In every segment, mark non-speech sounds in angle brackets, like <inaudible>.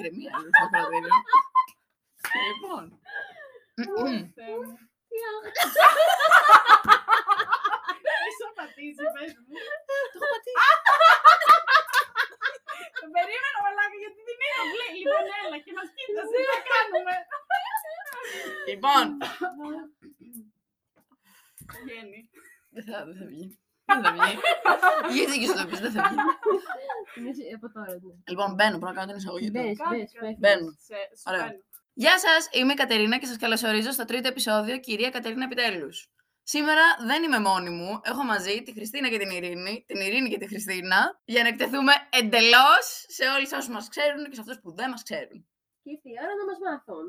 Ηρεμία, δεν στο ακροατήριο. Λοιπόν. Θεέ μου. Είσαι πατήσει, πες μου. Το έχω πατήσει. Το περίμενα μαλάκα γιατί δεν είναι μπλε. Λοιπόν, έλα και μας κοίτασες, τι θα κάνουμε. Λοιπόν. Βγαίνει. Δεν θα, δεν θα βγει. Δεν θα βγει. Γιατί και σου το πεις, δεν θα βγει. Είναι σε- από τώρα, ναι. Λοιπόν, μπαίνω, μπορώ να κάνω την εισαγωγή του. Μπες, Κάτι, μπες, κάτι. πες. Μπαίνω. Σε, σου Ωραία. παίρνω. Γεια σας, είμαι η Κατερίνα και σας καλωσορίζω στο τρίτο επεισόδιο Κυρία Κατερίνα Επιτέλους. Σήμερα δεν είμαι μόνη μου, έχω μαζί τη Χριστίνα και την Ειρήνη, την Ειρήνη και τη Χριστίνα, για να εκτεθούμε εντελώς σε όλους όσους μας ξέρουν και σε αυτούς που δεν μας ξέρουν. Και ήρθε η ώρα να μας μάθουν.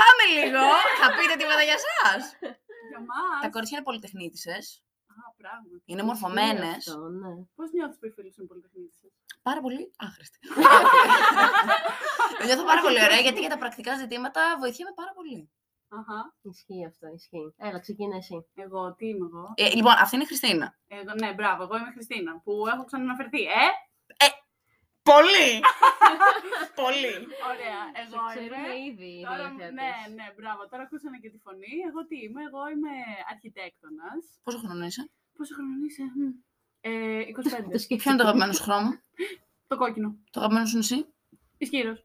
Πάμε λίγο, θα πείτε τίποτα για σας. Για μας. Τα κορίτσια είναι πολυτεχνίτισες, Α, πράγματι. Είναι μορφωμένες, Αυτό, ναι. Πώς νιώθεις που οι φίλοι σου είναι πολυτεχνίτες. πάρα πολύ άχρηστοι. <laughs> Το νιώθω πάρα πολύ ωραία γιατί για τα πρακτικά ζητήματα βοηθιέμαι πάρα πολύ. Αχα. Ισχύει αυτό, ισχύει. Έλα, ξεκινά εσύ. Εγώ, τι είμαι εγώ; Ε, λοιπόν, αυτή είναι η Χριστίνα. Εγώ, ναι, μπράβο, εγώ είμαι η Χριστίνα, που έχω ξαναναφερθεί. Ε, Πολύ! <laughs> πολύ! ωραία. Εγώ Σε ξέρουμε είμαι. ήδη οι Τώρα, τηλεθεατές. ναι, ναι, μπράβο. Τώρα ακούσανε και τη φωνή. Εγώ τι είμαι, εγώ είμαι αρχιτέκτονας. Πόσο χρόνο είσαι; Πόσο χρόνο είσαι, μ. ε, 25. Το σκέφτηκα. Ποιο είναι το αγαπημένος σου χρώμα; <laughs> το κόκκινο. Το αγαπημένο σου νησί; Ισχύρος.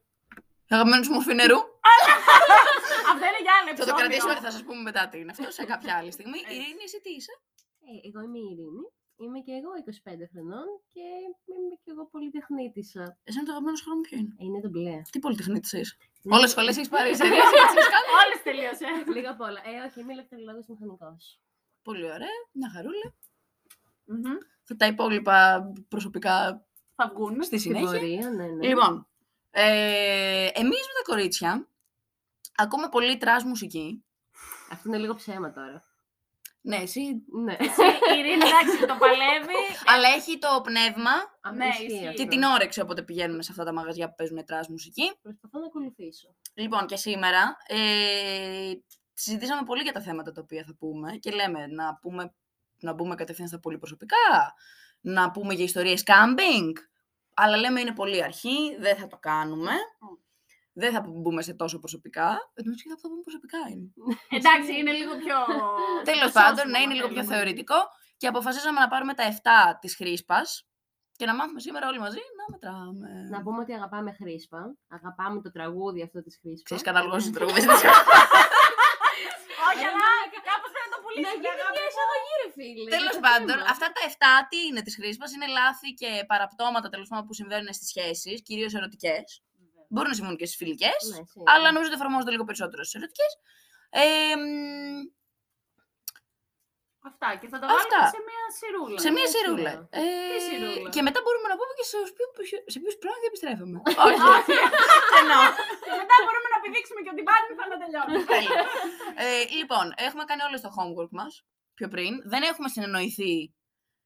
Το αγαπημένο σου μορφή νερού; <laughs> Αυτό είναι για άλλο Θα το επεισόδιο. κρατήσουμε και θα σας πούμε μετά τι είναι αυτό σε κάποια άλλη στιγμή. Έτσι. Ειρήνη, εσύ τι είσαι; Ε, εγώ είμαι η Ειρήνη. Είμαι και εγώ 25 χρονών και είμαι και εγώ πολυτεχνίτησα. Εσένα το αγαπημένος σου χρώμα ποιο είναι; Ε, είναι το μπλε. Τι πολυτεχνίτης είσαι; Ναι. Όλες τις σχολές έχεις πάρει. Εσύ <laughs> έτσι έχεις κάνει. Όλες τελείωσε. Λίγο απ' όλα. Ε, όχι, είμαι ηλεκτρολόγος μηχανικός. Πολύ ωραία. Μια χαρούλα. Μμμ. Θα τα υπόλοιπα προσωπικά Θα βγουν. στη Στην συνέχεια. πορεία, ναι, ναι. Λοιπόν, ε, εμείς με τα κορίτσια ακούμε πολύ trash μουσική. Αυτό είναι λίγο ψέμα τώρα. Ναι, εσύ. Ναι. Η Ειρήνη, εντάξει, το παλεύει. <laughs> Αλλά έχει το πνεύμα Αυτό Ναι, ισχύει ισχύει. αυτό. και την όρεξη όποτε πηγαίνουμε σε αυτά τα μαγαζιά που παίζουν trash μουσική. Προσπαθώ να ακολουθήσω. Λοιπόν, και σήμερα ε, συζητήσαμε πολύ για τα θέματα τα οποία θα πούμε και λέμε να, πούμε, να μπούμε κατευθείαν στα πολύ προσωπικά, να πούμε για ιστορίες camping, αλλά λέμε είναι πολύ αρχή, δεν θα το κάνουμε. Δεν θα μπούμε σε τόσο προσωπικά. Εν τω μεταξύ, θα το πούμε προσωπικά είναι. <laughs> Εντάξει, είναι λίγο πιο. <laughs> Τέλος πιο πάντων, social να είναι λίγο θέλουμε. πιο θεωρητικό και αποφασίσαμε να πάρουμε τα 7 της χρήσπας και να μάθουμε σήμερα όλοι μαζί να μετράμε. Να πούμε ότι αγαπάμε χρήσπα. Αγαπάμε το τραγούδι αυτό της χρήσπας. Ξέρεις κατάλογος <laughs> του τραγουδιστή. Όχι, αλλά κάπως πρέπει να το Να πουλήσουμε. γίνει μια εισαγωγή, ρε φίλε. Τέλος για το πάντων, θέμα. αυτά τα 7 τι είναι της χρήσπα, είναι λάθη και παραπτώματα τέλος πάντων που συμβαίνουν στις σχέσεις, κυρίως ερωτικές. Μπορούν να συμβούν και στις φιλικές, Ναι, σίγουρα. αλλά νομίζω ότι εφαρμόζονται λίγο περισσότερο στις ερωτικές. Ε, μ, Αυτά και θα τα Αυτά. βάλουμε σε μια σιρούλα. σε μία Ναι, σειρούλα. σίγουρα. Ε, Τι σειρούλα; και μετά μπορούμε να πούμε και σε, ποιου- σε ποιους πράγματι επιστρέφουμε. Όχι. <laughs> Εννοώ. Και μετά μπορούμε να επιδείξουμε και ότι πάλι θα να τελειώνει. Τέλεια. ε, λοιπόν, έχουμε κάνει όλο το homework μας πιο πριν. Δεν έχουμε συνεννοηθεί.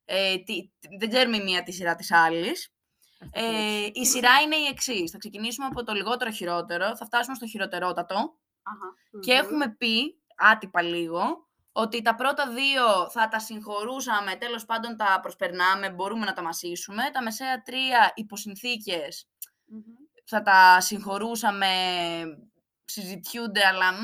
Ε, τι, δεν ξέρουμε η μία τη σειρά της άλλης. Αυτό Ε, έτσι. η σειρά είναι η εξής. Θα ξεκινήσουμε από το λιγότερο χειρότερο, θα φτάσουμε στο χειροτερότατο Αχα. και Μμμ. έχουμε πει, άτυπα λίγο, ότι τα πρώτα δύο θα τα συγχωρούσαμε, τέλος πάντων τα προσπερνάμε, μπορούμε να τα μασίσουμε. Τα μεσαία τρία υποσυνθήκες Μμμ. θα τα συγχωρούσαμε, συζητιούνται, αλλά μ,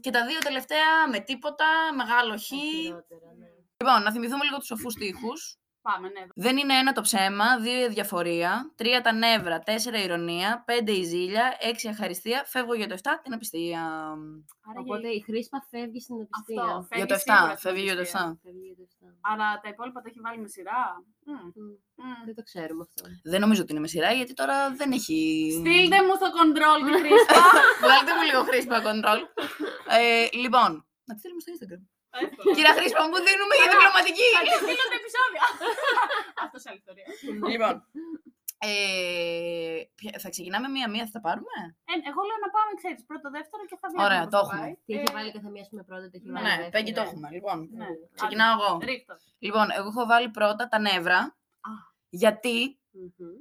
και τα δύο τελευταία με τίποτα, μεγάλο χ. Τα χειρότερα, ναι. Λοιπόν, να θυμηθούμε λίγο τους σοφούς τοίχους. Πάμε, ναι. Δεν είναι ένα το ψέμα, δύο η αδιαφορία, τρία τα νεύρα, τέσσερα η ηρωνία, πέντε η ζήλια, έξι η αχαριστία, φεύγω για το 7 την απιστία. Άρα Οπότε για- η χρήσπα φεύγει στην επιστία. Αυτό, Για το φεύγει σίγουρα 7, στην φεύγει για το απιστία. 7. Φεύγει για το εφτά. Άρα τα υπόλοιπα τα έχει βάλει με σειρά. Μμ. Μμ, Μμ. Δεν το ξέρουμε αυτό. Δεν νομίζω ότι είναι με σειρά, γιατί τώρα δεν έχει... Στείλτε μου στο control τη <laughs> χρήσπα. Βγάλτε μου λίγο χρήσπα control. ε, λοιπόν, να τη στείλουμε στο Instagram. Εύκολο. Κυρία Χρήσπα, μου δίνουμε για διπλωματική. Θα τη στείλω το επεισόδιο. Αυτός σε άλλη ιστορία. λοιπόν, ε, ποια- θα ξεκινάμε μία-μία, θα τα πάρουμε; Ε, εγώ λέω να πάμε, ξέρεις, πρώτο, δεύτερο και θα βγάλουμε. Ωραία, πώς το θα έχουμε. πάει. Τι έχει Ε, βάλει καθεμία με πρώτα, τι έχει ναι, βάλει. Ναι, δεύτερα. Πέγγι το έχουμε. Λοιπόν, Ναι. ξεκινάω εγώ. Ρίχτω. Λοιπόν, εγώ έχω βάλει πρώτα τα νεύρα. Α. Γιατί; Μμμ.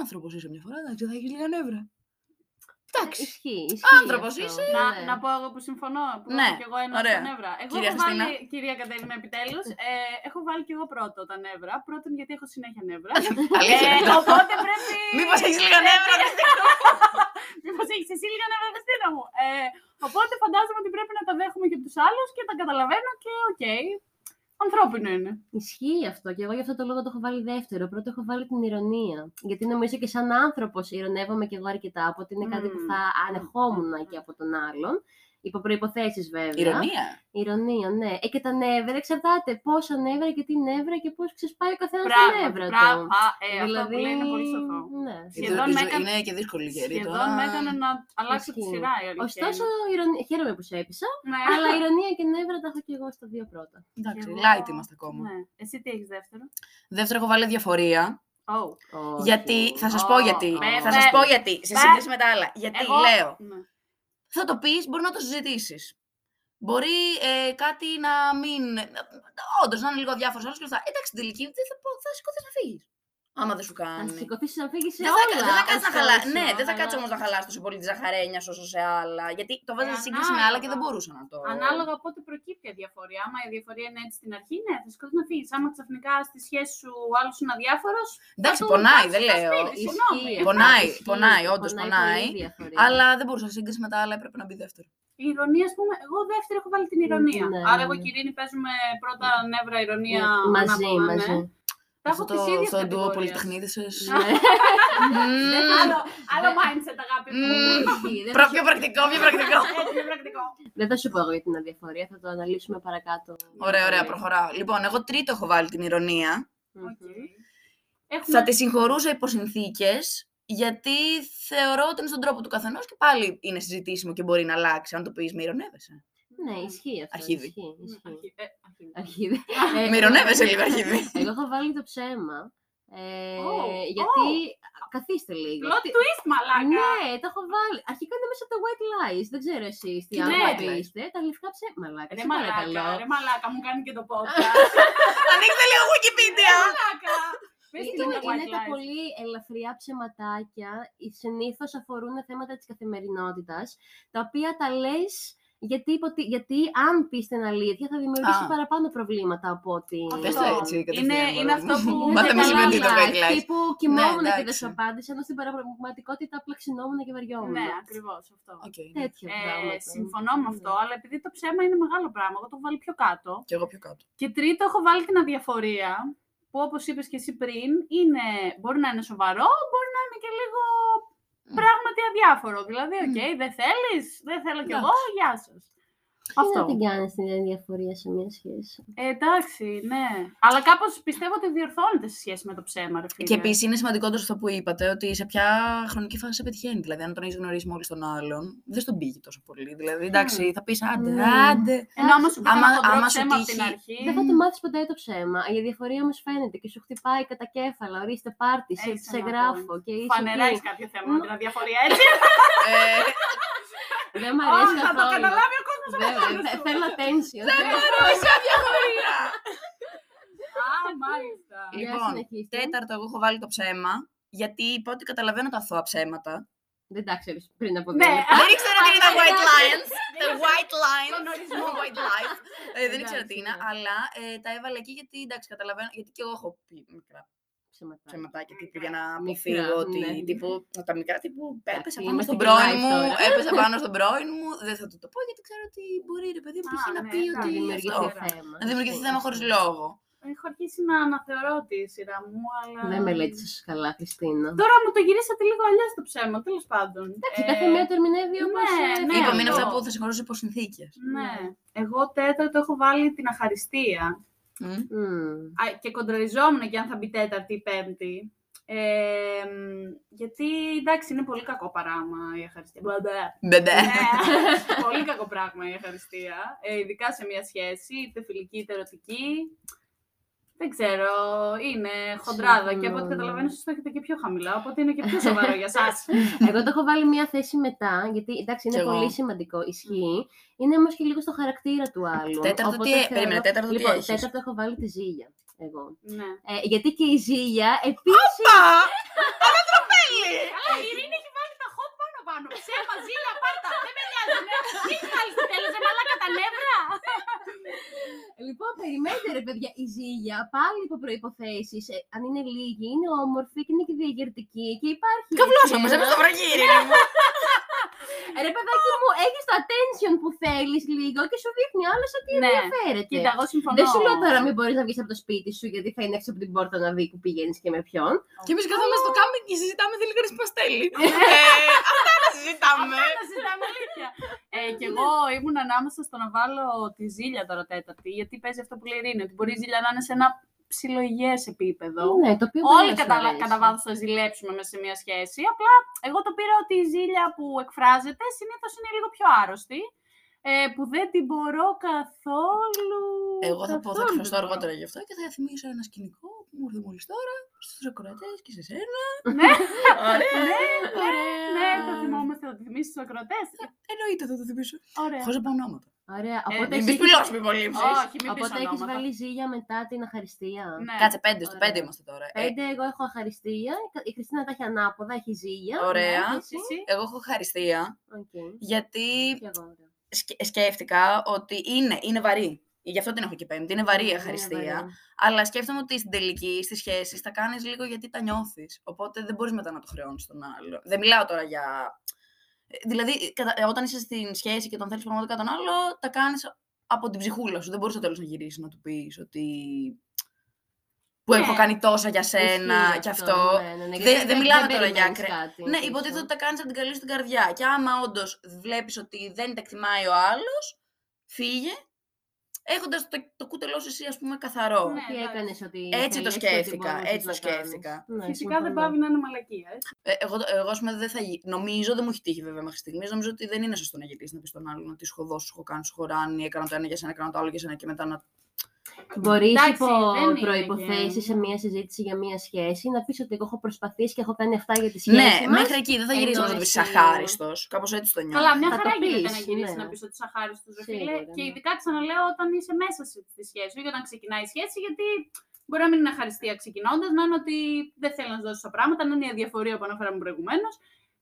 άνθρωπος είσαι μια φορά, εντάξει, θα έχει λίγα νεύρα. Εντάξει. Ισχύει, ισχύει Άνθρωπος αυτό, είσαι. Να, ναι. να πω εγώ που συμφωνώ, που Ναι, έχω κι εγώ ένα ωραία. στα νεύρα. Εγώ Κυρία έχω βάλει, Χριστίνα. κυρία Κατερίνα, επιτέλους, ε, έχω βάλει κι εγώ πρώτο τα νεύρα. Πρώτον, γιατί έχω συνέχεια νεύρα. <laughs> Αλήθεια. ε, οπότε πρέπει. Μήπως έχεις λίγα νεύρα, Χριστίνα; <laughs> έχεις εσύ λίγα νεύρα, Χριστίνα μου; Ε, οπότε φαντάζομαι ότι πρέπει να τα δέχομαι και από τους άλλους και τα καταλαβαίνω και οκ. Ανθρώπινο είναι. Ισχύει αυτό και εγώ γι' αυτό το λόγο το έχω βάλει δεύτερο. Πρώτο έχω βάλει την ειρωνεία. Γιατί νομίζω και σαν άνθρωπος ειρωνεύομαι και εγώ αρκετά. Οπότε είναι κάτι που Μμμ. θα ανεχόμουν και από τον άλλον. Υπό προϋποθέσεις βέβαια. Ειρωνεία. Ειρωνεία, ναι. Ε, και τα νεύρα εξαρτάται πόσα νεύρα και τι νεύρα και πώς ξεσπάει ο καθένας τα Πράγματι, νεύρα του. πράγμα. Ε, αυτό που λέει είναι πολύ σοφό. Ναι. Η Σχεδόν ζω- η με ζω- έκανε- Είναι και δύσκολη η καιρή Σχεδόν τώρα. με έκανε να αλλάξω τη Ισχύει. σειρά η αλήθεια Ωστόσο, είναι. ηρωνία... χαίρομαι που σε έπεισα. Ναι. αλλά ηρωνία και νεύρα τα έχω και εγώ στα δύο πρώτα. Εντάξει, Εγώ- light είμαστε ακόμα. Ναι. Εσύ τι έχεις δεύτερο; Δεύτερο έχω βάλει διαφορία. Oh. Γιατί, θα σας Ω, πω γιατί. πε, Θα σας πε. πω γιατί, σε Πε. σύγκριση με τα άλλα. Γιατί Εγώ- λέω, Ναι. Θα το πεις, μπορεί να το συζητήσεις. Μπορεί ε, κάτι να μην. Όντως να είναι λίγο διάφορος άλλος και αυτά. Εντάξει, στην τελική δεν θα, πω, θα σηκωθείς να φύγεις. Άμα δεν σου Θα κάνει. σηκωθείς να φύγεις σε Δεν θα, όλα. δεν θα κάτσεις να ωστόσο, χαλάσει. Ναι, δεν θα αλλά- κάτσει όμως να χαλάσει τόσο πολύ της ζαχαρένιας όσο σε άλλα. Γιατί το βάζα Ε, σε σύγκριση με άλλα και δεν ανάλογα. μπορούσα να το. Ανάλογα πότε προκύπτει η διαφορία. Άμα η διαφορία είναι έτσι στην αρχή, ναι, θα σηκωθείς να φύγεις. Άμα ξαφνικά στη σχέση σου ο άλλος είναι αδιάφορος. Εντάξει, πονάει, δεν λέω. Ισχύει, Πονάει, ισχύει. πονάει, όντως πονάει, πολύ η διαφορία. Αλλά δεν μπορούσα σε σύγκριση με τα άλλα, έπρεπε να μπει δεύτερο. Η ειρωνεία, ας πούμε, εγώ δεύτερη έχω βάλει την ειρωνεία. Ναι, Άρα, ναι, εγώ ναι. και η Ειρήνη παίζουμε πρώτα νεύρα, ειρωνεία. Ναι, μαζί, ανάποδα, ναι. μαζί. Τα έχω Αυτό τις το, ίδιες αυτό το κατηγορίες. πολυτεχνίδι σα. <laughs> Ναι. Άλλο, άλλο mindset, αγάπη μου. Μμμ. Ισχύει, δεν θα σου- Πιο πρακτικό, πιο <laughs> πρακτικό. Έτσι, πιο πρακτικό. Δεν θα σου πω εγώ για την αδιαφορία, θα το αναλύσουμε παρακάτω. Ωραία, ωραία, προχωράω. Λοιπόν, εγώ τρίτο έχω βάλει την ειρωνεία. Μμμ. Οκ. Έχουμε... Θα τη συγχωρούσα υπό συνθήκες, γιατί θεωρώ ότι είναι στον τρόπο του καθενός και πάλι είναι συζητήσιμο και μπορεί να αλλάξει. Αν το πεις, με ηρωνεύεσαι. Ναι, ισχύει αυτό. Αρχίδι. Ισχύει, Μ, ισχύει. αρχι- ε, αρχίδι. Αρχίδι. <laughs> Ε, Με ηρωνεύεσαι λίγο, αρχίδι. Εγώ έχω βάλει το ψέμα. Ε, Ω, γιατί. ω. Καθίστε λίγο. Plot twist, μαλάκα. Ναι, το έχω βάλει. Αρχικά είναι μέσα από το white lies. Δεν ξέρω εσείς τι Ναι. άλλο White lies. είστε. Τα λευκά ψέματα. Μαλάκα. Ρε σε παρακαλώ. μαλάκα, ρε μαλάκα, μου κάνει και το podcast. <laughs> Ανοίξτε λίγο Wikipedia. μαλάκα. Πες τι Είναι, είναι τα είναι white τα lies. πολύ ελαφριά ψεματάκια, συνήθως αφορούν θέματα της καθημερινότητας, τα οποία τα λες γιατί, υποτι... γιατί αν πεις την αλήθεια θα δημιουργήσει Α. παραπάνω προβλήματα από ότι... Πες το έτσι, κατευθείαν, Είναι, μωρό είναι μου. αυτό που. Είναι Μάθε τα με καλά σημαίνει το lies, white lies. Τύπου κοιμόμουν Ναι, και δεν σου εντάξει. απάντησα, ενώ στην πραγματικότητα απλά ξυνόμουν και βαριόμουν. Ναι, ακριβώς αυτό. Οκ. Τέτοια Ε, πράγματα. συμφωνώ με αυτό, Ναι. αλλά επειδή το ψέμα είναι μεγάλο πράγμα, εγώ το έχω βάλει πιο κάτω. Και εγώ πιο κάτω. Και τρίτο, έχω βάλει την αδιαφορία, που όπως είπες και εσύ πριν, είναι, μπορεί να είναι σοβαρό, μπορεί να είναι και λίγο Μμ. Πράγματι αδιάφορο. Δηλαδή, οκ, Μμ. δεν θέλεις, δεν θέλω κι Εντάξει. εγώ, γεια σας. Τι Αυτό. να την κάνεις την αδιαφορία σε μια σχέση; Ε, εντάξει, ναι. Αλλά κάπως πιστεύω ότι διορθώνεται σε σχέση με το ψέμα, ρε φίλε. Και επίσης είναι σημαντικό το αυτό που είπατε, ότι σε ποια χρονική φάση σε πετυχαίνει. Δηλαδή, αν τον έχεις γνωρίσει μόλις τον άλλον, δεν στον πήγε τόσο πολύ. Δηλαδή, εντάξει, θα πεις άντε, Ναι. άντε. Ενώ άμα σου πει Άμα- ένα χοντρό άμα σου ψέμα από την τύχει- αρχή, Δεν θα το μάθεις ποτέ το ψέμα. Η διαφορία όμως φαίνεται και σου χτυπάει κατά κέφαλα. Ορίστε, πάρτι, σε, Έχεις σε ένα γράφω. Και είσαι φανερά εκεί. έχεις κάποιο θέμα με την αδιαφορία, έτσι. Ε, Δεν μ' αρέσει Όχι, θα το καθόλου. καταλάβει ο κόσμος από Βέβαια, μόνος θε- του. Θέλω attention. Α, μάλιστα. Για Λοιπόν, συνεχίστε. τέταρτο, εγώ έχω βάλει το ψέμα. Γιατί είπα ότι καταλαβαίνω τα αθώα ψέματα. Δεν τα ξέρεις πριν από Ναι, δύο λεπτά. Δεν ήξερα τι είναι τα white lions. Τα Δεν white lions. Τον ορισμό. Το <laughs> white lies. Ε, Δεν ήξερα τι είναι, Εντάξει, ναι. αλλά ε, τα έβαλα εκεί γιατί εντάξει, καταλαβαίνω. Γιατί και εγώ έχω πει μικρά Ψέματα. ψέματάκια τύπου για να Μικρά, αποφύγω ότι. ναι. Τύπου, τα μικρά τύπου έπεσα πάνω είμαστε στον και πρώην live μου. τώρα. Έπεσα πάνω στον πρώην μου. Δεν θα του το πω γιατί ξέρω ότι μπορεί ρε παιδί μου π.χ. Α, να ναι, πει εντάξει, Να ότι. δημιουργηθεί αυτό. αυτό. θέμα. Να δημιουργηθεί Ισχύει, θέμα χωρίς ισχύει. λόγο. Έχω αρχίσει να αναθεωρώ τη σειρά μου, αλλά... Δεν μελέτησε καλά, Χριστίνα. Τώρα μου το γυρίσατε λίγο αλλιώς το ψέμα, τέλος πάντων. Εντάξει, Ε, κάθε μία το ερμηνεύει όπως. ναι, ναι, Είπαμε, είναι αυτό. αυτά που θα συγχωρούσε υπό συνθήκε. Ναι. Εγώ τέταρτο έχω βάλει την αχαριστία. Α, και κοντραριζόμουν και αν θα μπει τέταρτη ή πέμπτη. Ε, μ, γιατί εντάξει, είναι πολύ κακό πράγμα η αχαριστία. Μπλε. Μπεμπέ. Ναι, πολύ κακό πράγμα η ευχαριστία. Ε, ειδικά σε μια σχέση, είτε φιλική είτε ερωτική. Δεν ξέρω, είναι χοντράδα και από ό,τι Συμφωνώ. καταλαβαίνω, εσείς το έχετε και πιο χαμηλά, οπότε είναι και πιο σοβαρό για σας. <laughs> Εγώ το έχω βάλει μία θέση μετά, γιατί εντάξει είναι Κι εγώ. πολύ σημαντικό, ισχύει. Είναι όμως και λίγο στο χαρακτήρα του άλλου. Τέταρτο Οπότε τι έ- θεωρώ- περίμενε, τέταρτο τι λοιπόν, έχεις; τέταρτο έχω βάλει τη ζήλια. Εγώ. ναι. Ε, γιατί και η ζήλια επίση. Α, <laughs> η Ειρήνη έχει βάλει τα hot πάνω πάνω. Ψέμα, ζήλια, πάρτα. Δεν με νοιάζει. ναι. Τι έχει βάλει στο τέλος, δεν μαλάκα τα νεύρα; Λοιπόν, περιμένετε ρε παιδιά, η ζήλια πάλι υπό προποθέσει. αν είναι λίγη, είναι όμορφη και είναι και διαγερτική και υπάρχει. Καβλώσαμε, ένα- έπεσε στο βραγύρι. Ρε μου. θέλεις λίγο και σου δείχνει άλλο ότι Ναι. ενδιαφέρεται. Κοίτα, εγώ συμφωνώ. Δεν σου λέω τώρα μην μπορείς να βγεις από το σπίτι σου γιατί θα είναι έξω από την πόρτα να δει που πηγαίνεις και με ποιον. Και εμείς καθόμαστε στο κάμπινγκ και συζητάμε θέλει κανεί παστέλι. ε, αυτά να συζητάμε. Να συζητάμε αλήθεια. Ε, και εγώ ήμουν ανάμεσα στο να βάλω τη ζήλια τώρα τέταρτη, γιατί παίζει αυτό που λέει η Ειρήνη, ότι μπορεί η ζήλια να είναι σε ένα ψιλοϊγές επίπεδο. Ναι, το οποίο Όλοι δεν θα σου κατά, αρέσει. κατά βάθο θα ζηλέψουμε μέσα σε μια σχέση. Απλά εγώ το πήρα ότι η ζήλια που εκφράζεται συνήθως είναι λίγο πιο άρρωστη. Ε, που δεν την μπορώ καθόλου. Εγώ θα πω, θα καθόλου εκφραστώ δεν μπορώ. αργότερα γι' αυτό και θα θυμίσω ένα σκηνικό που μου ήρθε μόλις τώρα στους ακροατές και σε σένα. Ναι, <laughs> Ωραία. ναι, Ωραία. ναι, το θυμόμαστε, θα το θυμίσει στους ακροατές. Εννοείται θα το θυμίσω. Ωραία. Χωρίς να πω ονόματα. Ωραία. Ε, Οπότε Μην εσύ πει πυλώσουμε υπολείψει. Όχι, μην πεις Οπότε έχεις ονόματα. βάλει ζήλια μετά την αχαριστία. Ναι. Κάτσε πέντε, στο Ωραία. πέντε είμαστε τώρα. Ε, Πέντε, εγώ έχω αχαριστία. Η Χριστίνα τα έχει ανάποδα, έχει ζήλια. Ωραία. Ναι, Εσύ, εσύ. εγώ έχω χαριστία Οκ. γιατί Και εγώ, ωραία. σκε- σκέφτηκα ότι είναι, είναι βαρύ. Γι' αυτό την έχω και πέμπτη. Είναι βαρύ η Είναι αχαριστία. βαρύ. Αλλά σκέφτομαι ότι στην τελική, στις σχέσεις, τα κάνεις λίγο γιατί τα νιώθεις. Οπότε δεν μπορείς μετά να το χρεώνεις τον άλλο. Δεν μιλάω τώρα για. Ε, Δηλαδή, κατα- ε, όταν είσαι στην σχέση και τον θέλεις πραγματικά τον άλλο, τα κάνεις από την ψυχούλα σου. Δεν μπορείς στο τέλος να γυρίσεις να του πεις ότι. που έχω Ναι. κάνει τόσα για σένα Ισχύει και αυτό. ναι, ναι, ναι, Δεν- γιατί δεν μιλάμε τώρα για περιμένεις ακραία- κάτι Ναι, πίσω. υποτίθεται ότι τα κάνεις από την καλή σου την καρδιά. Και άμα όντως βλέπεις ότι δεν τα εκτιμάει ο άλλος, φύγε. Έχοντας το, το κούτελό σου εσύ, ας πούμε, καθαρό. Ναι. Τι εντάξει. έκανες ότι. Έτσι το θέλεις και ότι σκέφτηκα, μπορούσες έτσι το να κάνεις. σκέφτηκα. Ναι, Φυσικά δεν συμφωνώ. πάβει να είναι μαλακία. ε. Ε, εγώ, εγώ, ας πούμε, δεν θα γι... Νομίζω δεν μου έχει τύχει βέβαια μέχρι στιγμής. Νομίζω ότι δεν είναι σωστό να γυρίσεις να πεις στον άλλον ότι σου έχω δώσει, σου έχω κάνει, σου έχω ράνει, έκανα το ένα για σένα, έκανα το άλλο για σένα και μετά να. Μπορεί Εντάξει, υπό δεν είναι προποθέσει και- σε μια συζήτηση για μια σχέση να πεις ότι εγώ έχω προσπαθήσει και έχω κάνει αυτά για τη σχέση. Ναι, μας. μέχρι εκεί δεν θα ενώ γυρίσει να το πεις εσύ- αχάριστο. Κάπως έτσι το νιώθω. Καλά, μια Θα χαρά το γίνεται πεις, να γυρίσει ναι. να πεις ότι είσαι αχάριστος, ρε φίλε. Σίγουρα, Και ναι. ειδικά ξαναλέω όταν είσαι μέσα σε- στη σχέση, όχι όταν ξεκινάει η σχέση, γιατί μπορεί να μην είναι αχαριστία ξεκινώντας, να είναι ότι δεν θέλει να σου δώσει τα πράγματα, να είναι η αδιαφορία που αναφέραμε προηγουμένως.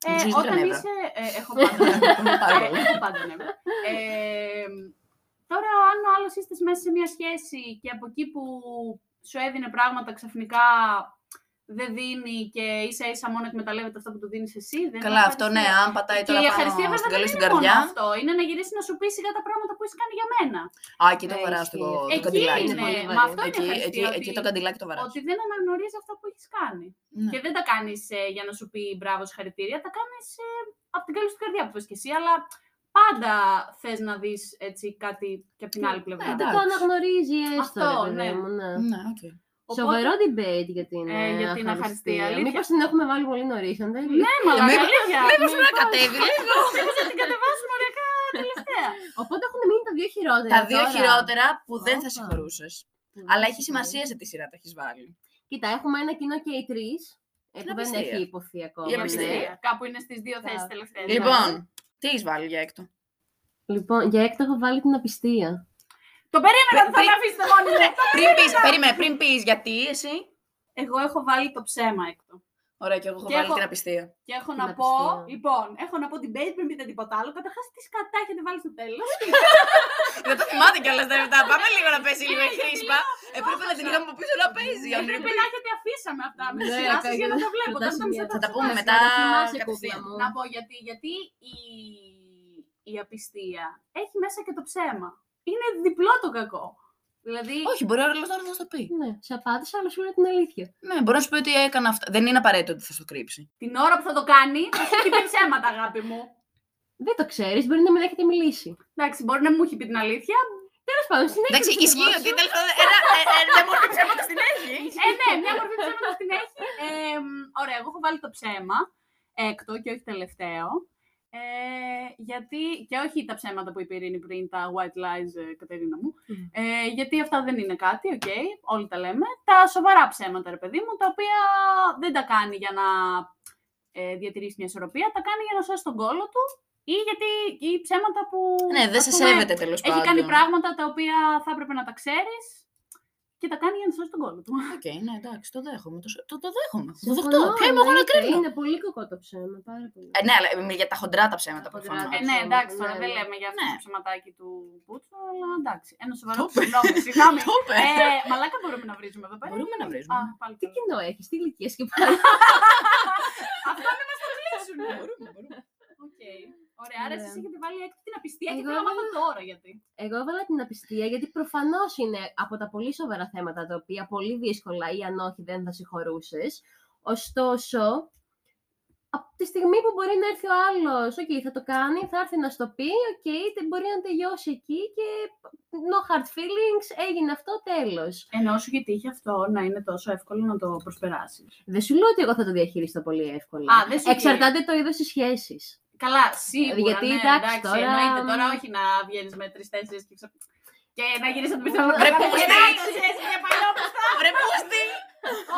Ε, Μου ζεις όταν νεύρα. είσαι. Ε, έχω πάντα νεύρα. <laughs> Πάρα Ε, πολύ. έχω πάντα νεύρα. Ε, τώρα, αν ο άλλο είστε μέσα σε μια σχέση και από εκεί που σου έδινε πράγματα ξαφνικά δεν δίνει και ίσα ίσα μόνο εκμεταλλεύεται αυτό που του δίνεις εσύ. Δεν είναι Καλά, αυτό ναι, ευχαριστία. αν πατάει Και τώρα η πάνω ευχαριστία στην βέβαια καλή δεν στην είναι μόνο καρδιά. αυτό. Είναι να γυρίσει να σου πει σιγά τα πράγματα που έχει κάνει για μένα. Α, εκεί το Ε, βαράς ισχύει. το, το Εκεί καντιλάκι. είναι είναι. πολύ Μα βαρύ. αυτό είναι Εκεί, εκεί, ευχαριστία. εκεί ότι- το καντιλάκι το βαράς. Ότι δεν αναγνωρίζει αυτά που έχεις κάνει. Ναι. Και δεν τα κάνεις για να σου πει μπράβο, συγχαρητήρια. Τα κάνεις από την καλή σου καρδιά που πες και εσύ. Αλλά πάντα θες να δεις κάτι και από την άλλη πλευρά. Ε, Δεν εντάξει. το αναγνωρίζει έστω, Αυτό, ρε παιδί ναι. μου, ναι. Ναι, οκ. Οπότε- Σοβαρό debate για την, Ε, για την αχαριστία, αλήθεια. Μήπως την έχουμε βάλει πολύ νωρίς, αν δεν Ναι, μα Μήπως- αλήθεια. Μήπως πρέπει να κατέβει λίγο. Μήπως να την κατεβάσουμε ωριακά τελευταία. Οπότε έχουν μείνει τα δύο χειρότερα. Τα δύο τώρα. χειρότερα που δεν θα Όπα. συγχωρούσες. Που Αλλά δεν έχει συγχωρώ. σημασία σε τι σειρά τα έχεις βάλει. Κοίτα, έχουμε ένα κοινό και οι τρεις. Ε, που δεν απιστία. έχει υποθεί ακόμα. Η απιστία. ναι. Κάπου είναι στις δύο θέσεις Κάπου. τελευταίες. Λοιπόν, τι έχεις βάλει για έκτο; Λοιπόν, για έκτο έχω βάλει την απιστία. Το περίμενα ότι θα Πριν- με αφήσετε μόνη μου. πριν πεις, περίμενε, πριν πεις γιατί εσύ. Εγώ έχω βάλει το ψέμα έκτο. Ωραία, και εγώ έχω Και βάλει έχω- την απιστία. Και έχω Την να πω, απιστία. λοιπόν, έχω να πω την base πριν πείτε τίποτα άλλο. Καταρχάς, τι σκατά έχετε βάλει στο τέλος. Δεν το θυμάται κιόλας τα λεπτά. Πάμε λίγο να πέσει λίγο η χρήσπα. Έπρεπε να την είχαμε από πίσω να παίζει. Πρέπει να έχετε αφήσαμε αυτά με τη Ναι, σειράς σας για να καλά. τα βλέπω. Θα τα όταν σημεία- θα Θα τα τα πούμε θυμάσαι. μετά. Να τα θυμάσαι, κατευθείαν. κούκλα μου. Να πω γιατί, γιατί η, η απιστία έχει μέσα και το ψέμα. Είναι διπλό το κακό. Δηλαδή, Όχι, μπορεί ο άλλο τώρα να σου το πει. Ναι, σε απάντησα, αλλά σου λέω την αλήθεια. Ναι, μπορεί να σου πει ότι έκανα αυτά. Δεν είναι απαραίτητο ότι θα στο κρύψει. την ώρα που θα το κάνει, θα σου έχει πει ψέματα, αγάπη μου. Δεν το ξέρεις, μπορεί να μην έχετε μιλήσει. Εντάξει, μπορεί να μου έχει πει την αλήθεια. Τέλος πάντων, συνέχισε. Εντάξει, το ισχύει θέμα ότι σου. τέλος πάντων ένα ε, ε, δεν μορφή ψέματος την έχει. Ε, ναι, μια μορφή ψέματος την έχει. Ε, μ, ωραία, εγώ έχω βάλει το ψέμα, έκτο και όχι τελευταίο. Ε, γιατί, και όχι τα ψέματα που είπε η Ειρήνη πριν, τα white lies, ε, Κατερίνα μου. Μμ. Ε, γιατί αυτά δεν είναι κάτι, οκ, όλοι τα λέμε. Τα σοβαρά ψέματα, ρε παιδί μου, τα οποία δεν τα κάνει για να ε, διατηρήσει μια ισορροπία, τα κάνει για να σώσει τον κόλο του ή γιατί ή ψέματα που. Ναι, δεν ας σε πούμε, σέβεται τέλος πάντων. Έχει κάνει πράγματα τα οποία θα έπρεπε να τα ξέρεις και τα κάνει για να σώσει τον κόλο του. Οκ, ναι, εντάξει, το δέχομαι. Το, το, το δέχομαι. Το Συμφωνώ, δεχτώ. Ποια είμαι εγώ να εννοείται, κρίνω. Είναι πολύ κακό το ψέμα, πάρα πολύ. Ε, ναι, αλλά ε, για τα χοντρά τα ψέματα Τα χοντρά, προφανώς. Ε, τα ναι, ψέματα, εντάξει, τώρα ναι, δεν ναι. λέμε για αυτό Ναι. το ψεματάκι του Πούτσου, αλλά εντάξει. Ένα σοβαρό Το είπε. συγγνώμη, συγγνώμη. <laughs> Το είπε. Ε, μαλάκα μπορούμε να βρίζουμε εδώ πέρα. Μπορούμε να Α, βρίζουμε. πάλι Τι καλά. κοινό έχεις, τι ηλικία και πάλι. Αυτό μην μας το κλείσουν. Μπορούμε, μπορούμε. Οκ. Ωραία, άρα Ναι. εσείς έχετε βάλει έκτη την απιστία και Εγώ θέλω να μάθω έβαλα- τώρα γιατί. Εγώ έβαλα την απιστία γιατί προφανώς είναι από τα πολύ σοβαρά θέματα τα οποία πολύ δύσκολα ή αν όχι δεν θα συγχωρούσες. Ωστόσο, από τη στιγμή που μπορεί να έρθει ο άλλος, οκ, θα το κάνει, θα έρθει να στο πει, οκ, δεν μπορεί να τελειώσει εκεί και no hard feelings, έγινε αυτό, τέλος. Ενώ σου γιατί είχε αυτό να είναι τόσο εύκολο να το προσπεράσεις. Δεν σου λέω ότι εγώ θα το διαχειριστώ πολύ εύκολα. Α, δεν σου Εξαρτάται το είδος της σχέσης. Καλά, σίγουρα. Γιατί, ναι, εντάξει, τώρα- Εννοείται τώρα, όχι να βγαίνεις με τρει-τέσσερι και, ξα... και να γυρίσεις από την πίσω. Βρε, πούστη! για παλιό Βρε πούστη!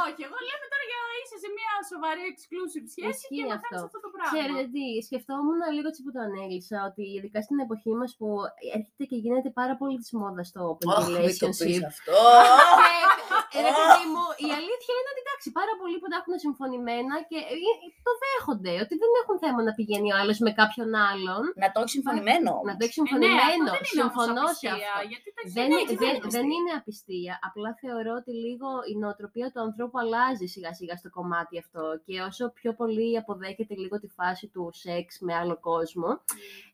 Όχι, εγώ λέμε τώρα για να είσαι σε μια σοβαρή exclusive σχέση Ισχύει και να αυτό. αυτό. αυτό το πράγμα. Ξέρετε τι, σκεφτόμουν λίγο έτσι που το ανέλησα, ότι ειδικά στην εποχή μας που έρχεται και γίνεται πάρα πολύ της μόδας το open Αχ, μην το relationship. πεις αυτό. Και, ε, ρε παιδί μου, η αλήθεια είναι ότι εντάξει, πάρα πολλοί που τα έχουν συμφωνημένα και ε, ε, το δέχονται, ότι δεν έχουν θέμα να πηγαίνει ο άλλος με κάποιον άλλον. Να το έχεις συμφωνημένο. Να το έχεις Ε, ναι, συμφωνημένο. αυτό δεν είναι Συμφωνώ όμως σε απιστία, αυτό. Γιατί τα Δεν, ναι, δεν, έτσι δεν, είναι δεν απιστία. είναι απιστία. Απλά θεωρώ ότι λίγο η νοοτροπία του ανθρώπου αλλάζει σιγά σιγά στο κομμάτι αυτό. Και όσο πιο πολύ αποδέχεται λίγο τη φάση του σεξ με άλλο κόσμο,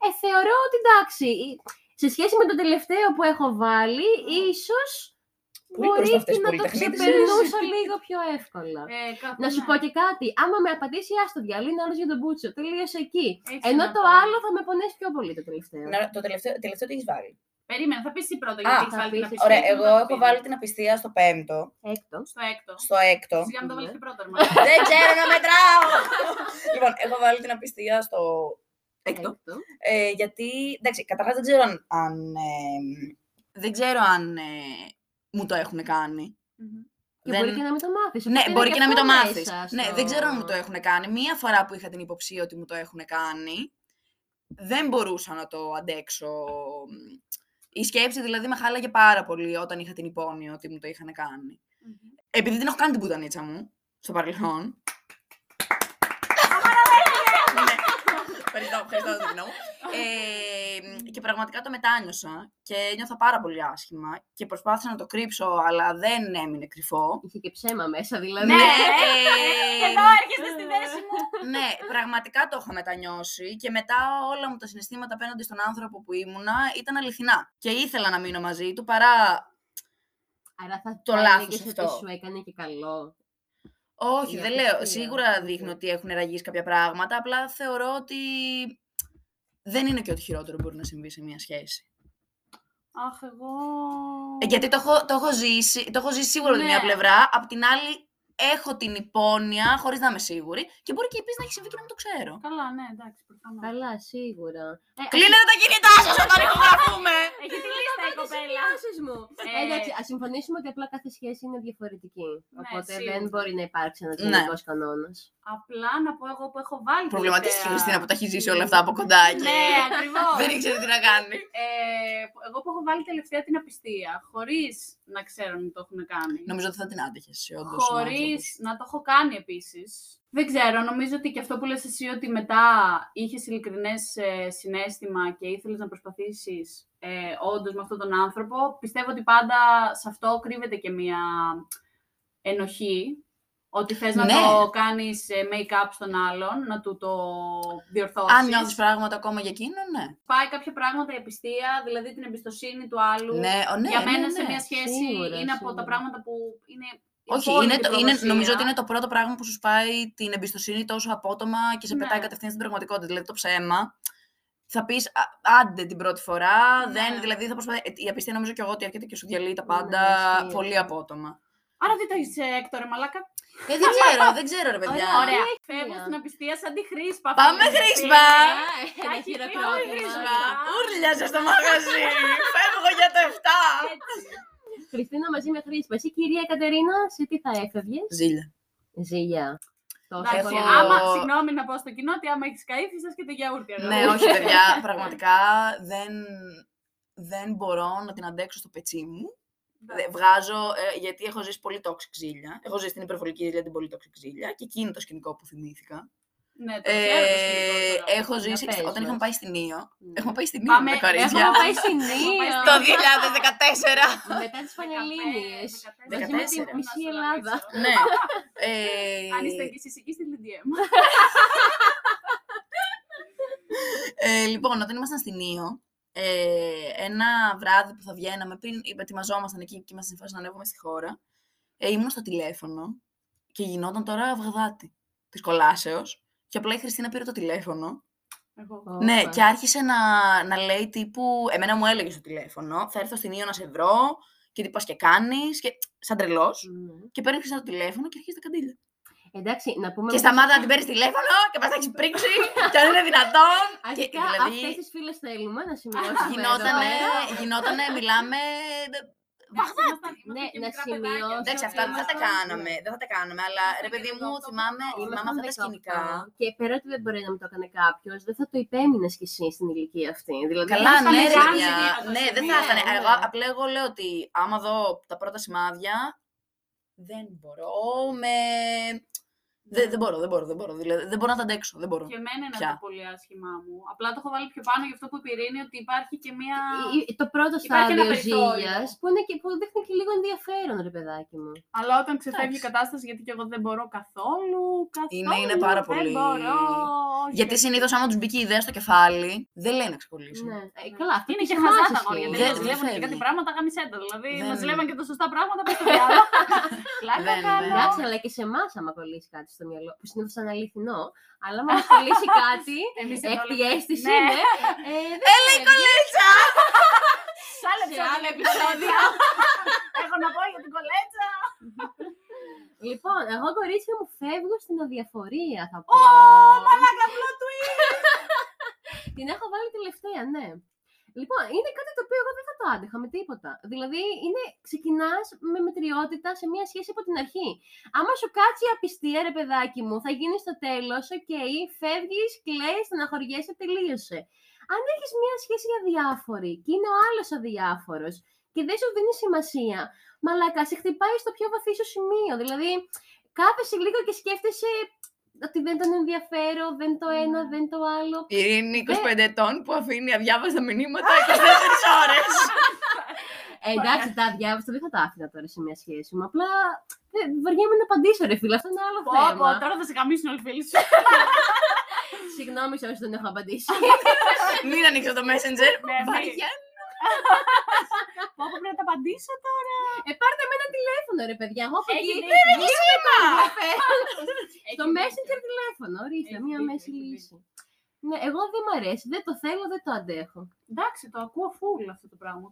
ε, θεωρώ ότι εντάξει, σε σχέση με το τελευταίο που έχω βάλει, ίσως Πολύ μπορεί μπροστά αυτές και οι να το πολυτεχνίτες. ξεπερνούσα λίγο πιο εύκολα. Ε, καθ- Να σου ναι. πω και κάτι. Άμα με απαντήσει, άστο διάλογο, είναι άλλο για τον Μπούτσο. Τελείωσε εκεί. Έτσι Ενώ να το πω. άλλο θα με πονέσει πιο πολύ το τελευταίο. Να- Το τελευταίο, τελευταίο τι έχεις βάλει; Περίμενε, θα πεις εσύ πρώτα Α, γιατί έχεις θα βάλει την πεις. απιστία. Ωραία, και εγώ μετά θα έχω πει. βάλει την απιστία στο πέμπτο, Έκτο. Στο έκτο. στο έκτο. Για να το βάλεις Ναι. και πρώτα, ρε Δεν ξέρω να μετράω! λοιπόν, έχω βάλει την απιστία στο έκτο. Ε, γιατί, εντάξει, καταρχάς δεν ξέρω αν, αν, ε, δεν ξέρω αν ε, μου το έχουν κάνει. Μμμ. Και Δεν- μπορεί και να μην το μάθεις. Ναι, μπορεί και να μην το μάθεις. Ναι, δεν ξέρω αν μου το έχουν κάνει. Μία φορά που είχα την υποψία ότι μου το έχουν κάνει, δεν μπορούσα να το αντέξω. Η σκέψη δηλαδή με χάλαγε πάρα πολύ όταν είχα την υπόνοια ότι μου το είχαν κάνει. Μμμ. Επειδή την έχω κάνει την πουτανίτσα μου στο παρελθόν. Ναι. Ευχαριστώ, ευχαριστώ, Δήμηνο μου. Ε, και πραγματικά το μετάνιωσα και νιώθα πάρα πολύ άσχημα και προσπάθησα να το κρύψω, αλλά δεν έμεινε κρυφό. Είχε και ψέμα μέσα, δηλαδή. Ναι, <laughs> ε, ε, Εδώ έρχεστε στη θέση μου. <laughs> ναι, πραγματικά το έχω μετανιώσει και μετά όλα μου τα συναισθήματα απέναντι στον άνθρωπο που ήμουνα ήταν αληθινά. Και ήθελα να μείνω μαζί του παρά. Άρα θα Το το λάθος ότι αυτό. σου έκανε και καλό. Όχι, Η δεν λέω. απιστία. Σίγουρα δείχνει ότι έχουν ραγίσει κάποια πράγματα. Απλά θεωρώ ότι δεν είναι και ό,τι χειρότερο μπορεί να συμβεί σε μια σχέση. Αχ, εγώ... Ε, γιατί το έχω, το έχω ζήσει, το έχω ζήσει σίγουρα από τη μία Ναι. πλευρά. Απ' την άλλη, έχω την υπόνοια, χωρίς να είμαι σίγουρη. Και μπορεί και επίση να έχει συμβεί και να μην το ξέρω. Καλά, ναι, εντάξει, προφανώς. Καλά, σίγουρα. Ε, Κλείνετε τα κινητά σας όταν <laughs> ηχογραφούμε! Έχει τη λίστα η κοπέλα. Τις μου. Ε, Ε, εντάξει, ας συμφωνήσουμε ότι απλά κάθε σχέση είναι διαφορετική. Ναι, Οπότε σίγουρα. δεν μπορεί να υπάρξει ένας Ναι. γενικός κανόνας. Απλά να πω εγώ που έχω βάλει. Προβληματίστηκε η τελευταία- Χριστίνα που τα έχει ζήσει όλα αυτά από κοντά και Ναι, ακριβώς. δεν ήξερε τι να κάνει. Ε, εγώ που έχω βάλει τελευταία την απιστία, χωρίς να ξέρω αν το έχουν κάνει. Νομίζω ότι θα την άντεχες, όντως. Χωρίς να το έχω κάνει επίσης. Δεν ξέρω, νομίζω ότι και αυτό που λες εσύ ότι μετά είχες ειλικρινές συνέστημα και ήθελες να προσπαθήσεις ε, όντως με αυτόν τον άνθρωπο. Πιστεύω ότι πάντα σε αυτό κρύβεται και μία ενοχή. Ότι θες να Ναι. το κάνεις ε, make-up στον άλλον, να του το διορθώσεις. Αν νιώθεις πράγματα ακόμα για εκείνον, ναι. Πάει κάποια πράγματα η απιστία, δηλαδή την εμπιστοσύνη του άλλου. Ναι, ο, ναι, για ναι, μένα ναι. σε μια σχέση Σίγουρα, είναι από τα σίγουρα. πράγματα που είναι. Η Όχι, απόλυτη είναι το, είναι, προδοσία. νομίζω ότι είναι το πρώτο πράγμα που σου σπάει την εμπιστοσύνη τόσο απότομα και σε Ναι. πετάει κατευθείαν στην πραγματικότητα. Δηλαδή το ψέμα. Θα πεις άντε την πρώτη φορά. Ναι. Δεν, δηλαδή θα προσπαθεί. ε, Η απιστία νομίζω και εγώ ότι έρχεται και σου διαλύει τα Ναι, πάντα ισχύει. πολύ απότομα. Άρα δεν το έχει έκτορε, μαλάκα. Ε, δεν ξέρω, <laughs> δεν ξέρω ρε παιδιά. Ωραία, Ωραία. έχει Φεύγω μία. στην απιστία σαν τη χρήσπα. Πάμε αυτή τη χρήσπα! στιγμή. Ένα έχει χειροκρότημα. πει χρήσμα. Ούρλιαζε στο μαγαζί. <laughs> Φεύγω για το 7. Έτσι. Χριστίνα μαζί με Χρήσπα. Εσύ, κυρία Κατερίνα, σε τι θα έφευγες; Ζήλια. Ζήλια. Τόσο Εντάξει, Έχω- πολύ. άμα, συγγνώμη να πω στο κοινό ότι άμα έχεις καεί, θα και το γιαούρτι. αγάπη. Ναι, όχι παιδιά, πραγματικά δεν, δεν μπορώ να την αντέξω στο πετσί μου. Δεν- Βγάζω, ε, γιατί έχω ζήσει πολύ toxic ζήλια. Έχω ζήσει την υπερβολική ζήλια, την πολύ toxic ζήλια και εκείνη το σκηνικό που θυμήθηκα. Ναι, το ξέρω το σκηνικό Ε, τώρα. έχω ζήσει, πες όταν μας. είχαμε πάει στην Ήο, Ναι. έχουμε πάει στην Ήο Πάμε- με τα κορίτσια. Έχουμε πάει στην <laughs> Ήο. Το 2014. Μετά τις Πανελλήνιες. 15, Μαζί με τη 14. μισή Ελλάδα. ναι. <laughs> Ε, Αν είστε κι εσείς εκεί στη Λιντιέμ. ε, λοιπόν, όταν ήμασταν στην Ήο, ε, ένα βράδυ που θα βγαίναμε, πριν ετοιμαζόμασταν εκεί και ήμασταν σε να ανέβουμε στη χώρα, ε, ήμουν στο τηλέφωνο και γινόταν τώρα αυγαδάτη της κολάσεως. Και απλά η Χριστίνα πήρε το τηλέφωνο. Εγώ. ναι, και άρχισε να, να λέει τύπου. Εμένα μου έλεγες στο τηλέφωνο, θα έρθω στην Ήο να σε βρω και τι πας και κάνεις. Και... Σαν τρελός. Ναι. Και παίρνει το τηλέφωνο και αρχίζει τα καντήλια. Εντάξει, να πούμε... Και σταμάτα να την παίρνεις τηλέφωνο και πας να έχεις πρίξει. <laughs> και αν είναι δυνατόν. και, Αρχικά, δηλαδή, αυτές τις φίλες θέλουμε να σημειώσουμε <laughs> γινότανε, εδώ πέρα. γινότανε, μιλάμε. Ναι, να σημειώσω. Εντάξει, αυτά δεν θα τα κάναμε. Δεν θα τα κάναμε, αλλά ρε παιδί μου, θυμάμαι, θυμάμαι αυτά τα σκηνικά. Και πέρα ότι δεν μπορεί να μου το έκανε κάποιος, δεν θα το υπέμεινες κι εσύ στην ηλικία αυτή. Δηλαδή, Καλά, θα ναι, ρε ήταν παιδιά. ιδιαίτερο Ναι, δεν σημείο, θα ήταν. ναι. Εγώ, απλά εγώ λέω ότι άμα δω τα πρώτα σημάδια, δεν μπορώ με... Δεν, δεν μπορώ, δεν μπορώ, δεν μπορώ. Δηλαδή, δεν μπορώ να τα αντέξω. Δεν μπορώ. Και εμένα είναι Πια. αυτό πολύ άσχημά μου. Απλά το έχω βάλει πιο πάνω για αυτό που είπε η Ειρήνη, ότι υπάρχει και μία. η- το πρώτο Υπάρχει ένα στάδιο περιθώριο. ζήλιας που, είναι και- που δείχνει και λίγο ενδιαφέρον, ρε παιδάκι μου. Αλλά όταν ξεφεύγει η Εντάξει. κατάσταση, γιατί και εγώ δεν μπορώ καθόλου. καθόλου Είναι- είναι πάρα δεν πολύ- μπορώ, όχι, Γιατί όχι. συνήθως, άμα τους μπήκε η ιδέα στο κεφάλι, δεν λέει να ξεκολλήσουν. Ναι. Ε, καλά, αυτό Είναι και σε εμάς χαζά τα ισχύει. αγόρια. Δεν- Δεν δεν ζηλεύουν και φεύγει. κάτι πράγματα γαμισέντα. Δηλαδή, Δεν- μας ζηλεύαν και τα σωστά πράγματα, πες το διάλογο. <laughs> Πλάκα Δεν- κάνω. δεν. Εντάξει, αλλά και σε εμάς, άμα κολλήσει κάτι στο μυαλό, που συνήθως είναι αληθινό, αλλά άμα μας κολλήσει κάτι, <laughs> Εμείς εδώ έκτη λέμε- αίσθηση, Ναι. ναι. ε, δεν Έλα η φεύγει. κολέτσα! <laughs> Σ' άλλο Σε άλλο επεισόδιο. <laughs> Έχω να πω για την κολέτσα. Λοιπόν, εγώ κορίτσια μου φεύγω στην αδιαφορία, θα πω. Ω, μαλάκα plot twist. Την έχω βάλει τελευταία, ναι. Λοιπόν, είναι κάτι το οποίο εγώ δεν θα το άντεχα με τίποτα. Δηλαδή, είναι, ξεκινάς με μετριότητα σε μια σχέση από την αρχή. Άμα σου κάτσει η απιστία, ρε παιδάκι μου, θα γίνεις στο τέλος, οκ, φεύγεις, κλαις, στεναχωριέσαι, τελείωσε. Αν έχεις μια σχέση αδιάφορη και είναι ο άλλος αδιάφορος και δεν σου δίνει σημασία, μαλάκα, σε χτυπάει στο πιο βαθύ σου σημείο. Δηλαδή, κάθεσαι λίγο και σκέφτεσαι ότι δεν τον ενδιαφέρω, δεν το ένα, Ναι. δεν το άλλο. Η Ειρήνη 25 ετών που αφήνει αδιάβαστα μηνύματα 24 ώρες. Ε, εντάξει, τα αδιάβαστα δεν θα τα άφηνα τώρα σε μια σχέση μου. Απλά ε, βαριέμαι να απαντήσω, ρε φίλε. Αυτό είναι άλλο Πω, πω, θέμα. τώρα θα σε καμίσουν όλοι οι φίλοι σου. Συγγνώμη σε όσοι δεν έχω απαντήσει. Μην ανοίξω το messenger. Ναι, μην. Βαριά. Πω, πω, πρέπει να τα απαντήσω τώρα. ε, πάρτε με ένα τηλέφωνο, ρε παιδιά. Εγώ από Έχει εκεί. δίκιο. Δεν έχει σήμα. Έχει Το δίκιο, messenger έχει τηλέφωνο, ορίστε, Έχει μία δίκιο, μέση έχει λύση. Ναι, εγώ δεν μ' αρέσει. Δεν το θέλω, δεν το αντέχω. Εντάξει, το ακούω full αυτό το πράγμα.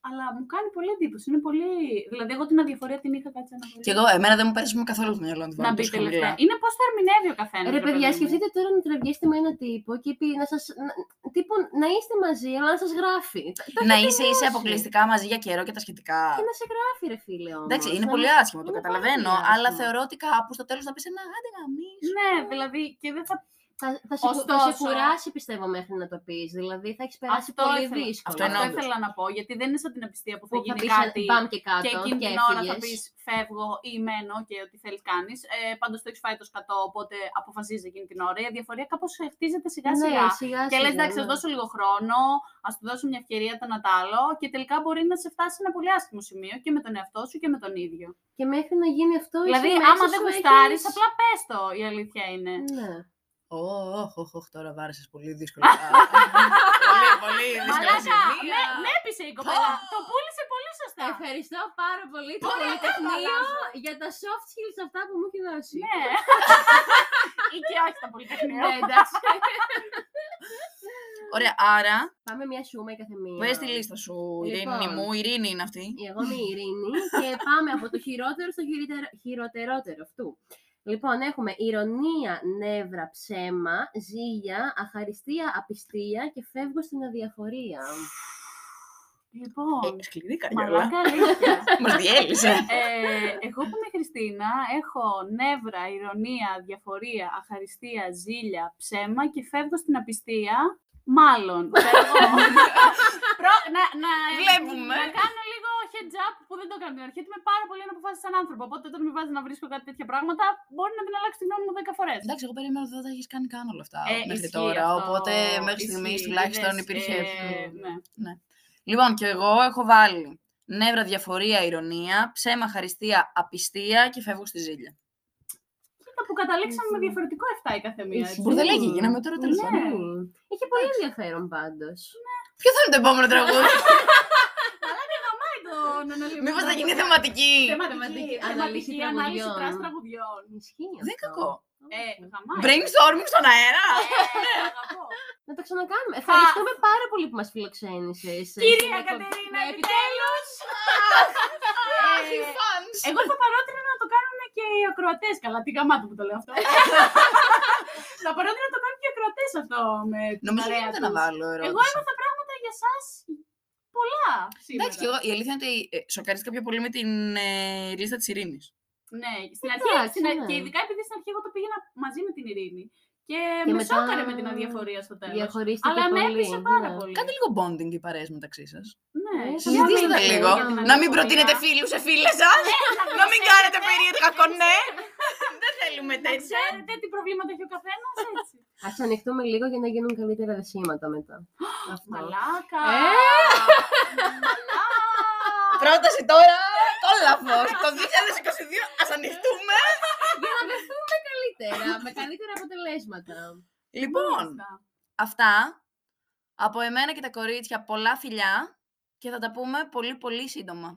Κα- Αλλά μου κάνει πολύ εντύπωση. Είναι πολύ. Δηλαδή, εγώ την αδιαφορία την είχα κάτσει ένα πολύ. Και εγώ, εμένα δεν μου πέρασε με καθόλου το μυαλό να τη Να βάλω μπει τόσο τελευταία. χαμηλά. Είναι πώς το ερμηνεύει ο καθένας. Ρε παιδιά, σκεφτείτε τώρα να τραβιέστε με έναν τύπο και πει να σας, να, τύπο, να είστε μαζί, αλλά να σας γράφει. Τα- τα Να έχετε είσαι, είσαι νιώσει. αποκλειστικά μαζί για καιρό και τα σχετικά. Και να σε γράφει, ρε φίλε, όμως. Εντάξει, είναι Να πολύ μην- άσχημο, το είναι πάρα καταλαβαίνω, πολύ αλλά άσχημο. θεωρώ ότι κάπου στο τέλος θα πεις ένα άντε γαμίσου. Ναι, δηλαδή και δεν θα. Θα, θα, σε, θα σε Ωστόσο- κουράσει, πιστεύω, μέχρι να το πεις. Δηλαδή, θα έχεις περάσει Αυτό πολύ ήθελα, δύσκολα. Αυτό αυτό είναι όντως. ήθελα να πω. Γιατί δεν είναι σαν την απιστία που θα Που θα γίνει πεις κάτι. μπαμ και κάτω Και και, εκείνη την ώρα θα έφυγες. πεις φεύγω ή μένω και ό,τι θέλεις κάνεις. Ε, Πάντως το έχεις φάει το σκατό, οπότε αποφασίζεις εκείνη την ώρα. Η αδιαφορία κάπως χτίζεται σιγά σιγά. Ναι, σιγά Και λες, σιγά, εντάξει, ναι. ας δώσω λίγο χρόνο, ας του δώσω μια ευκαιρία το ένα τ' άλλο και τελικά μπορεί να σε φτάσει σε ένα πολύ άσχημο σημείο και με τον εαυτό σου και με τον ίδιο. Και μέχρι να γίνει αυτό, εσύ δηλαδή, μέσα άμα δεν σου γουστάρεις, έχεις- απλά πες το, η αλήθεια είναι. Ναι. Ωχ, ωχ, ωχ, τώρα βάρεσες πολύ δύσκολα. <laughs> πολύ, πολύ δύσκολα Μαλάκα, σημεία. με, με έπεισε η κοπέλα. το πούλησε πολύ σωστά. Ευχαριστώ πάρα πολύ το Πολύ Πολυτεχνείο καλά. για τα soft skills αυτά που μου έχει δώσει. Ναι. <laughs> ή και όχι τα πολυτεχνία. Ναι, εντάξει. <laughs> Ωραία, άρα Πάμε μια σούμα η καθεμία. πες τη λίστα σου, Ειρήνη Λοιπόν. μου. Η Ειρήνη είναι αυτή. Εγώ είμαι η Ειρήνη και πάμε από το χειρότερο στο χειροτερο- χειροτερότερο αυτού. Λοιπόν, έχουμε ηρωνία, νεύρα, ψέμα, ζήλια, αχαριστία, απιστία και φεύγω στην αδιαφορία. Λοιπόν, Ε, σκληρή καριόλα. μαλάκα αλήθεια. <laughs> Μας διέλυσε. ε, εγώ που είμαι Χριστίνα, έχω νεύρα, ηρωνία, διαφορία, αχαριστία, ζήλια, ψέμα και φεύγω στην απιστία. Μάλλον. Φεύγω... <laughs> Προ- να, να, Βλέπουμε. Να κάνω λίγο heads up που δεν το έκανα την αρχή. ότι Είμαι πάρα πολύ αναποφάσιστη σαν άνθρωπο. Οπότε όταν με βάζεις να βρίσκω κάτι τέτοια πράγματα, μπορεί να την αλλάξει τη γνώμη μου 10 φορές. Εντάξει, εγώ περίμενα ότι δεν θα έχεις κάνει καν όλα αυτά Ε, μέχρι ισχύει τώρα. αυτό, Οπότε μέχρι ισχύει. στιγμής τουλάχιστον Είδες, υπήρχε. ε, ναι. Λοιπόν, και εγώ έχω βάλει νεύρα, διαφορία, ηρωνία, ψέμα, χαριστία, απιστία και φεύγω στη ζήλια. Κοίτα που καταλήξαμε με διαφορετικό 7 η καθεμία. έτσι. Μπουρδελέκι γίναμε τώρα τέλος Ναι. πάντων. Ε, Είχε πολύ ενδιαφέρον πάντως. Ποιο θα είναι το επόμενο τραγούδι; <laughs> τον αναλυτικό. Μήπως θα γίνει θεματική. Θεματική, Ανάλυση θεματική ανάλυση τραγουδιών. τρας τραγουδιών. Ισχύει Δεν είναι αυτό. κακό. Ε, γαμάει. Brainstorming στον αέρα. Ε, <laughs> αγαπώ. Να το ξανακάνουμε. Ευχαριστούμε πάρα πολύ που μας φιλοξένησες. Κυρία Κατερίνα, Ναι, επιτέλους! Αχ, οι Ε, fans. Εγώ θα παρότρινα να το κάνουν και οι ακροατές. Καλά, τι γαμάτο που το λέω αυτό. <laughs> θα παρότρινα να το κάνουν και οι ακροατές αυτό με την Νομίζω παρέα γίνεται να τους. βάλω Εγώ ερώτηση. έμαθα πράγματα για εσάς πολλά σήμερα. Εντάξει, και εγώ η αλήθεια είναι ότι ε, σοκαρίστηκα πιο πολύ με την ε, λίστα της Ειρήνης. Ναι, στην αρχή, Εντάξει, στην, ναι. και ειδικά επειδή στην αρχή εγώ το πήγαινα μαζί με την Ειρήνη. Και, Και με μετά σόκαρε με την αδιαφορία στο τέλος. Διαχωρίστηκε Αλλά με πολύ, έπεισε πάρα ναι. πολύ. Κάντε λίγο bonding οι παρέες μεταξύ σας. Ναι, Ε, για Συζητήστε μην τα λέτε λίγο. για την Να μην αδιαφορία. προτείνετε φίλους σε φίλες σας. Να μην κάνετε περίεργα κονέ. Δεν θέλουμε Να τέτοια. ξέρετε τι προβλήματα έχει ο καθένας, έτσι. <laughs> Ας ανοιχτούμε λίγο για να γίνουν καλύτερα δεσίματα μετά. <gasps> Αυτό. Μαλάκα! Ε! Μαλάκα! Πρόταση τώρα, κόλαφος. Το 2022 ας ανοιχτούμε. <laughs> Για να δεθούμε καλύτερα, με καλύτερα αποτελέσματα. Λοιπόν, Μάλιστα. αυτά από εμένα και τα κορίτσια πολλά φιλιά και θα τα πούμε πολύ πολύ σύντομα.